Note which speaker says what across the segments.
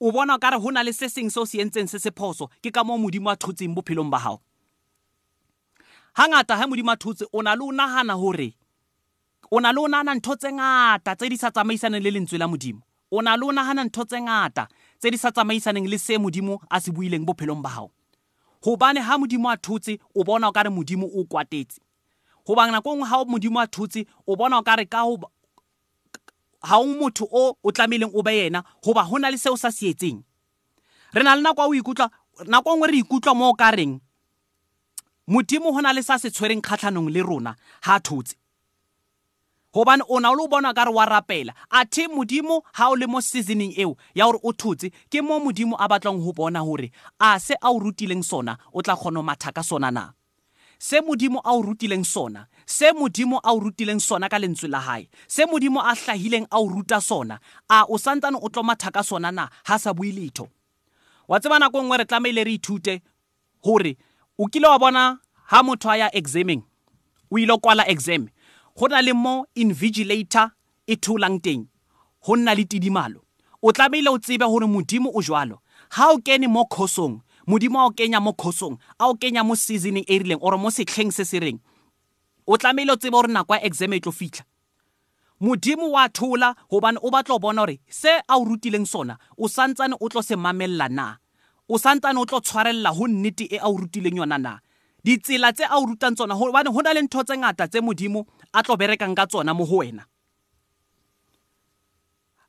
Speaker 1: o bona ka re go na le se seng se o se entseng se se phoso ke ka moo modimo a tshotseng bophelong ba gago ga ngata ga modimo a thotse o na le o nagana gore o na le o nagana ntho tse ngata tse di sa tsamaisaneng le lentswe la modimo o na le o nagana ntho tse ngata tse di sa tsamaisaneng le se modimo a se buileng bophelong ba gago gobane ga modimo a thotse o bona o ka re modimo o kwatetse gobane nako nngwe ga modimo a thotse o bona o ka re ka ga o motho o o tlameleng o be yena goba go na le se o sa se etseng re na le nako a o ikutlwa nako nngwe re ikutlwa mo o ka reng modimo go na le sa se tshwereng kgatlhanong le rona ga a thotse gobane o na o le o bona ka re wa rapela a the modimo ga o le mo seasoning eo ya gore o thotse ke mo modimo a batlang go bona gore a se a o rutileng sona o tla kgona go matha ka sona na se modimo a o rutileng sona se modimo a o rutileng sona ka lentswe la gae se modimo a tlhagileng a o ruta sona a o santsane o tlomatha ka sona na ga sa bue letho wa tseba nako nngwe re tlamehile re ithute gore o kile wa bona ga motho a ya exameng o ile kwala exam go na le mo invigilator e tholang teng go nna le tidimalo o tlamehile o tsebe gore modimo o jwalo ga o kene mo khosong modimo a o kenya mo khosong a o kenya mo seasoning e rileng ore mo setlheng se se reng o tlamehile o tsebe gore nako ya exam e tlo fitlha modimo wa thola gobane o batla go bona gore se a o rutileng sona o santsane o tlo se mamelela na o santsane o tlo tshwarelela go nnete e a o rutileng yona na ditsela tse a o rutang tsona gobane go na le ntho tse ngata tse modimo a tlo berekang ka tsona mo go wena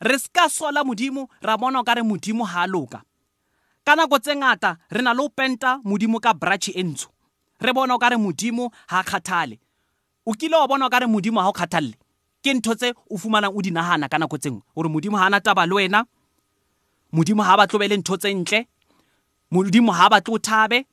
Speaker 1: re se ka sola modimo ra bona o ka re modimo ga a loka ka nako tse ngata re na le o penta modimo ka brache e ntsho re bona o ka re modimo ga a kgathale o kile wa bona o ka re modimo ga o kgathalele ke ntho tse o fumanang o di nagana ka nako tsengwe gore modimo ga a na taba le wena modimo ga a batle o be le ntho tse ntle modimo ga a batle o thabe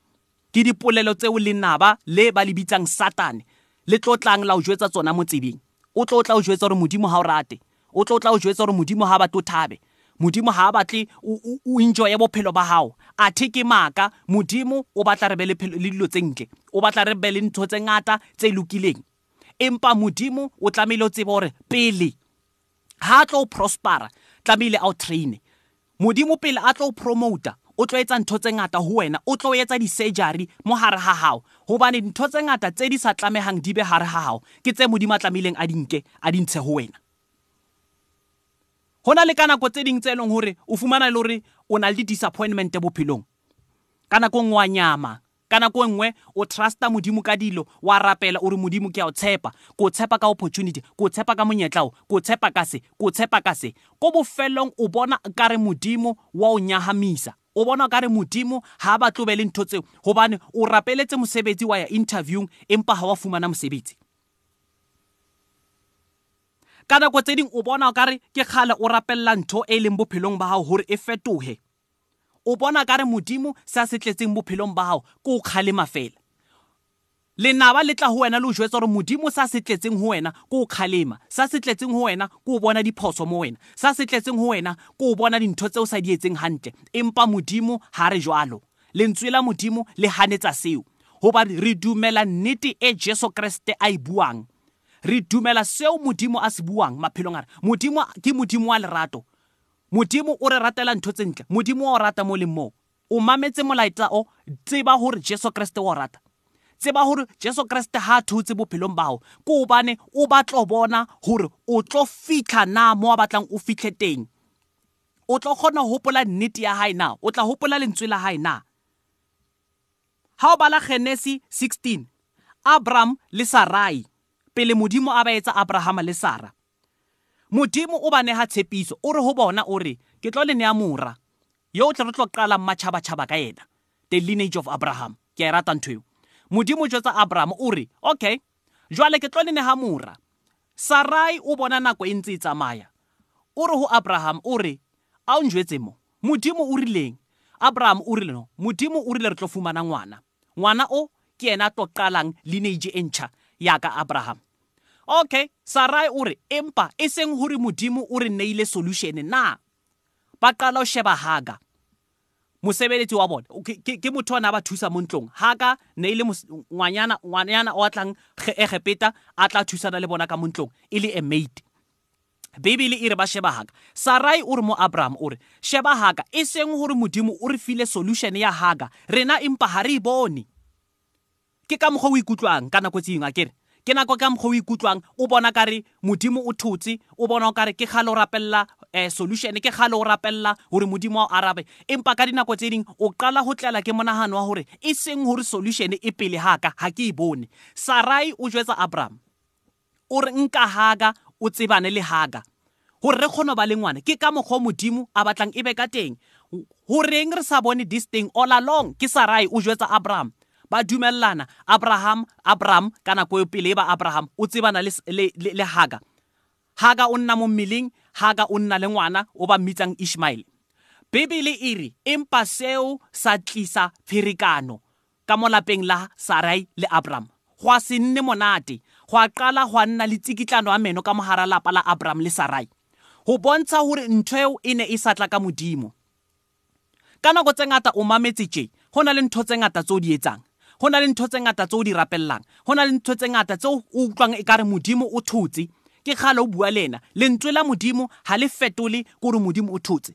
Speaker 1: ke dipolelo tse o lenaba le ba le bitsang satane le tlo tlang la o jwetsa tsona mo tsebeng o tlo o tla o jwetsa gore modimo ga o rate o tlo tla o jwetsa gore modimo ga batle o thabe modimo ga a batle o enjoye bophelo ba gago a the ke maaka modimo o batla re be le dilo tse ntle o batla re be le ntho tse ngata tse lokileng empa modimo o tlamehile o tsebe gore pele ga a tlo o prospera tlamehile a o traine modimo pele a tlo o promota o tlo etsa ntho tse ngata ho wena o tlo etsa di-surgery mo gare ga gago gobane ntho tse ngata tse di sa tlamehang di be gare ga gago ke tse modimo a tlamehileng a dinke a dintshe ho wena go na le ka nako tse dingwe tse e leng gore o fumana e le gore o na le di-disappointment bophelong ka nako nngwe wa nyama ka nako e nngwe o trusta modimo ka dilo wa rapela o re modimo ke a o tshepa ko o tshepa ka opportunity ko o tshepa ka monyetlao ko o tshepa ka se ko o tshepa ka se ko bofelong o bona ka re modimo wa o nyagamisa o bona ka re modimo ga a ba tlobele ntho tseo gobane o rapeletse mosebetsi wa ya interviewng empa ga wa fumana mosebetsi ka nako tse dingwe o bona o kare ke kgale o rapelela ntho e e leng bophelong ba gago gore e fetoge o bona ka re modimo se a se tletseng bophelong ba gago ko o kgalema fela lenaba le tla go wena le o jwetsa gore modimo sa se tletseng go wena ko o kgalema sa se tletseng go wena ko o bona diphoso mo wena sa se tletseng go wena ko o bona dintho tse o sa di etseng gantle empa modimo ga re jalo lentswe la modimo le ganetsa seo goba re dumela nnete e jesu kreste a e buang re dumela seo modimo a se buang maphelong a re modimo ke modimo wa lerato modimo o re ratela ntho tse ntle modimo wa o rata mo leng moo o mametse molaetsa o tseba gore jesu kreste wa o rata tseba gore jesu kreste ga a thotse bophelong bao ke obane o batlo bona gore o tlo fitlha na mo a batlang o fitlhe teng o tlo kgona go gopola nnete ya gae na o tla gopola lentswe la gae na ga o bala genesi 16 abram le sarai pele modimo a ba etsa abrahama le sara modimo o ba nega tshepiso o re go bona o re ke tlo le nea mora yo o tle re tlo qalang matšhabatšhaba ka ena the lineage of abraham ke a e rata ntho eo modimo jwetsa abraham o re okay jwale ke tlo le nega mora sarai o bona nako e ntse e tsamaya o re go abraham o re a o njwetse mo modimo o rileng abraham o rile no modimo o rile re tlo fumana ngwana ngwana o ke ena a tlo qalang lineage e ntšha yaka abraham okay sarai o re empa e seng gore modimo o re neile solution na ba qala o sheba haga mosebeletsi wa bone ke motho ona ba thusa mo ntlong haga ne ile ngwanyana ngwanyana o atlang egepeta a tla thusana le bona ka mo ntlong e le a maid bibele e re ba sheba haga sarai o re mo abraham o re sheba haga e seng gore modimo o re file solution ya haga rena empa ha re e bone ke ka mokgwa o ikutlwang ka nako tsengwe a kere ke nako ka mokgwa o ikutlwang o bona kare modimo o thotse o bona o kare ke gale o rapelela um solution ke gale o rapelela gore modimo wa o arabe empa ka dinako tse dingwe o qala go tlela ke monagano wa gore e seng gore solution e pele gaka ga ke e bone sarai o jwetsa abraham o re nka haga o tsebane le haga gore re kgone ba le ngwana ke ka mokgwa modimo a batlang e be ka teng go reng re sa bone this thing all along ke sarai o jwetsa abraham ba dumelelana abraham abraham ka nako e pele e ba abraham o tsebana le, le, le, le haga haga o nna mo mmeleng haga o nna le ngwana o ba mmitsang ishmaele bibele e re empa seo sa tlisa pherekano ka mo lapeng la sarai le abram go a se nne monate go a qala go a nna le tsikitlano a meno ka mogara lapa la abram le sarai go bontsha gore ntho eo e ne e sa tla ka modimo ka nako tse ngata o mametse je go na le ntho tse ngata tse o di etsang go na le ntho tse ngata tse o di rapelelang go na le ntho tse ngata tse o utlwang e ka re modimo o thotse ke kgale o bua le ena lentswe la modimo ga le fetole kore modimo o thotse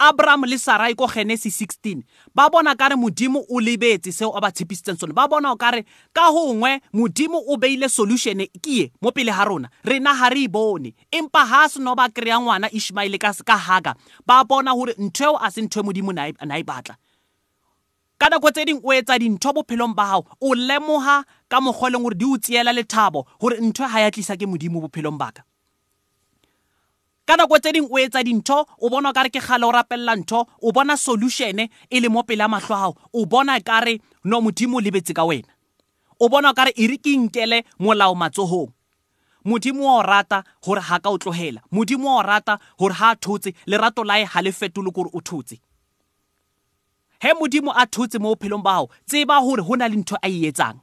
Speaker 1: abraham le sarai ko genesis 16 ba bona ka re modimo o lebetse seo a ba tshepisitseng sone ba bona o ka re ka gongwe modimo o beile solution kie mo pele ga rona rena ga re e bone empa ga a seno ba kry-a ngwana ishmaele ka haga ba bona gore ntho eo a se ntho e modimo na e batla ka nako tse dingwe o etsa dintho bophelong ba gago o lemoga ka mokgwa e leng gore di o tseela lethabo gore ntho ga ya tlisa ke modimo bophelong baka ka nako tse dingwe o etsa dintho o bona o kare ke gale o rapelela ntho o bona solutione e le mo pele ya matlho gago o bona kare no modimo o lebetse ka wena o bona o kare e re ke nkele molao matsogong modimo wa o rata gore ga ka o tlogela modimo wa o rata gore ga a thotse lerato lae ga le fetolo kore o thotse he modimo a thotse mo bophelong ba gago tseba gore go na le ntho a e etsang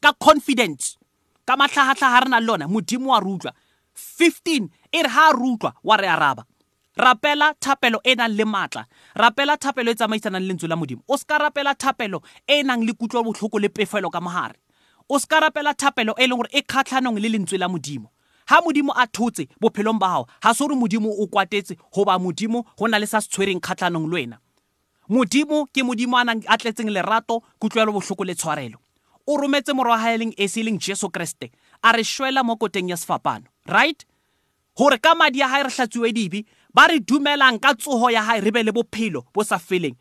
Speaker 1: ka confidence ka matlhagatlhaga re na le lone modimo wa re utlwa 15 e re ga a re utlwa wa re araba rapela thapelo e nang le maatla rapela thapelo e tsamaisanang le lentswe la modimo o seka rapela thapelo e nang le kutlwa botlhoko le pefelo ka mogare o seka rapela thapelo e leng gore e kgatlhanong le lentswe la modimo ha modimo a thotse bophelong ba gago ga se gore modimo o kwatetse goba modimo go na le sa se tshwereng kgatlhanong le wena modimo ke modimo a nang a tletseng lerato kutlwelo botlhoko le tshwarelo o rometse morwa ga eleng esi e leng jesu kreste a re shwela mo koteng ya sefapano right gore ka madi ya gae re hlatsiwe dibe ba re dumelang ka tsogo ya gae re be le bophelo bo sa feleng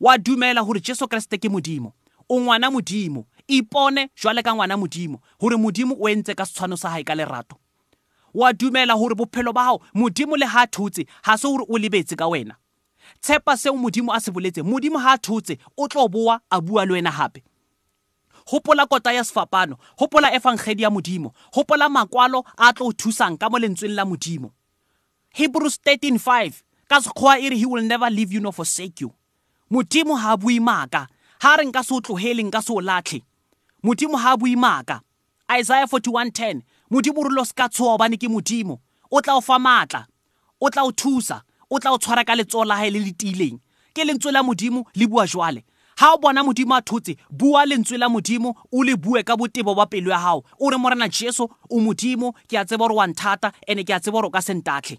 Speaker 1: wa dumela gore jesu kreste ke modimo o ngwana modimo ipone jwale ka ngwana modimo gore modimo o entse ka setshwano sa gae ka lerato wa dumela gore bophelo ba gago modimo le ga thotse ga se gore o lebetse ka wena tshepa seo modimo a se boletse modimo ga a thotse o tlo boa a bua le wena gape gopola kota ya sefapano gopola efangedi ya modimo gopola makwalo a tlo thusang ka mo lentsweng la modimo hebrews 13 5 ka sekgowa e re he will never leave you nor forsake you modimo ga a bue maaka ga re nka se o tlogele nka se o latlhe modimo ga a bue maaka isaiah 41:10 modimo rolo se ka tshoa obane ke modimo o tla o fa maatla o tla o thusa o tla o tshwara ka letsoho la gae le le tiileng ke lentswe la modimo le bua jwale ha o bona modimo a thotse bua lentswe la modimo o le bue ka botebo ba pelo ya gago o re morena jesu o modimo ke a tseba gore wa nthata ene ke a tseba gore o ka sentatlhe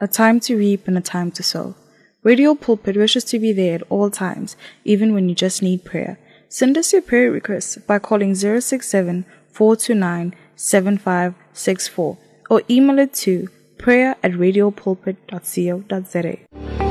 Speaker 2: a time to reap and a time to sow. Radio Pulpit wishes to be there at all times, even when you just need prayer. Send us your prayer requests by calling 067 429 7564 or email it to prayer at radiopulpit.co.za.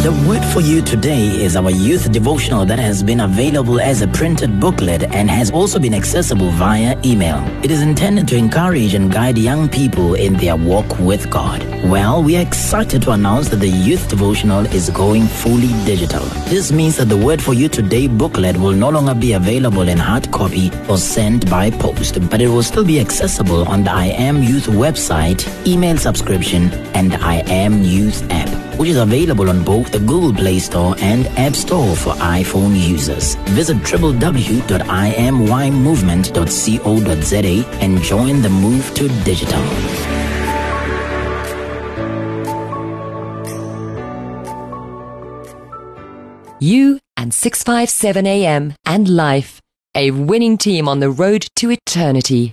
Speaker 3: The Word for You Today is our youth devotional that has been available as a printed booklet and has also been accessible via email. It is intended to encourage and guide young people in their walk with God. Well, we are excited to announce that the youth devotional is going fully digital. This means that the Word for You Today booklet will no longer be available in hard copy or sent by post, but it will still be accessible on the I Am Youth website, email subscription, and I Am Youth app which is available on both the Google Play Store and App Store for iPhone users. Visit www.imymovement.co.za and join the move to digital.
Speaker 4: You and 657 AM and Life, a winning team on the road to eternity.